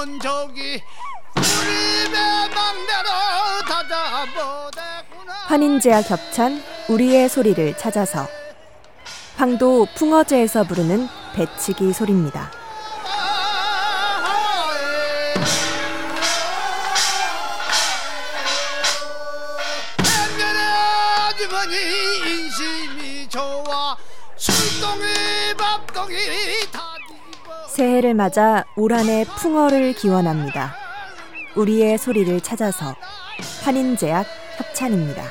온 적이 환인제와 겹찬 우리의 소리를 찾아서 황도 풍어제에서 부르는 배치기 소리입니다. 인심이 좋아 술동이 밥동이 다 새해를 맞아 올 한해 풍어를 기원합니다. 우리의 소리를 찾아서 환인제약 협찬입니다.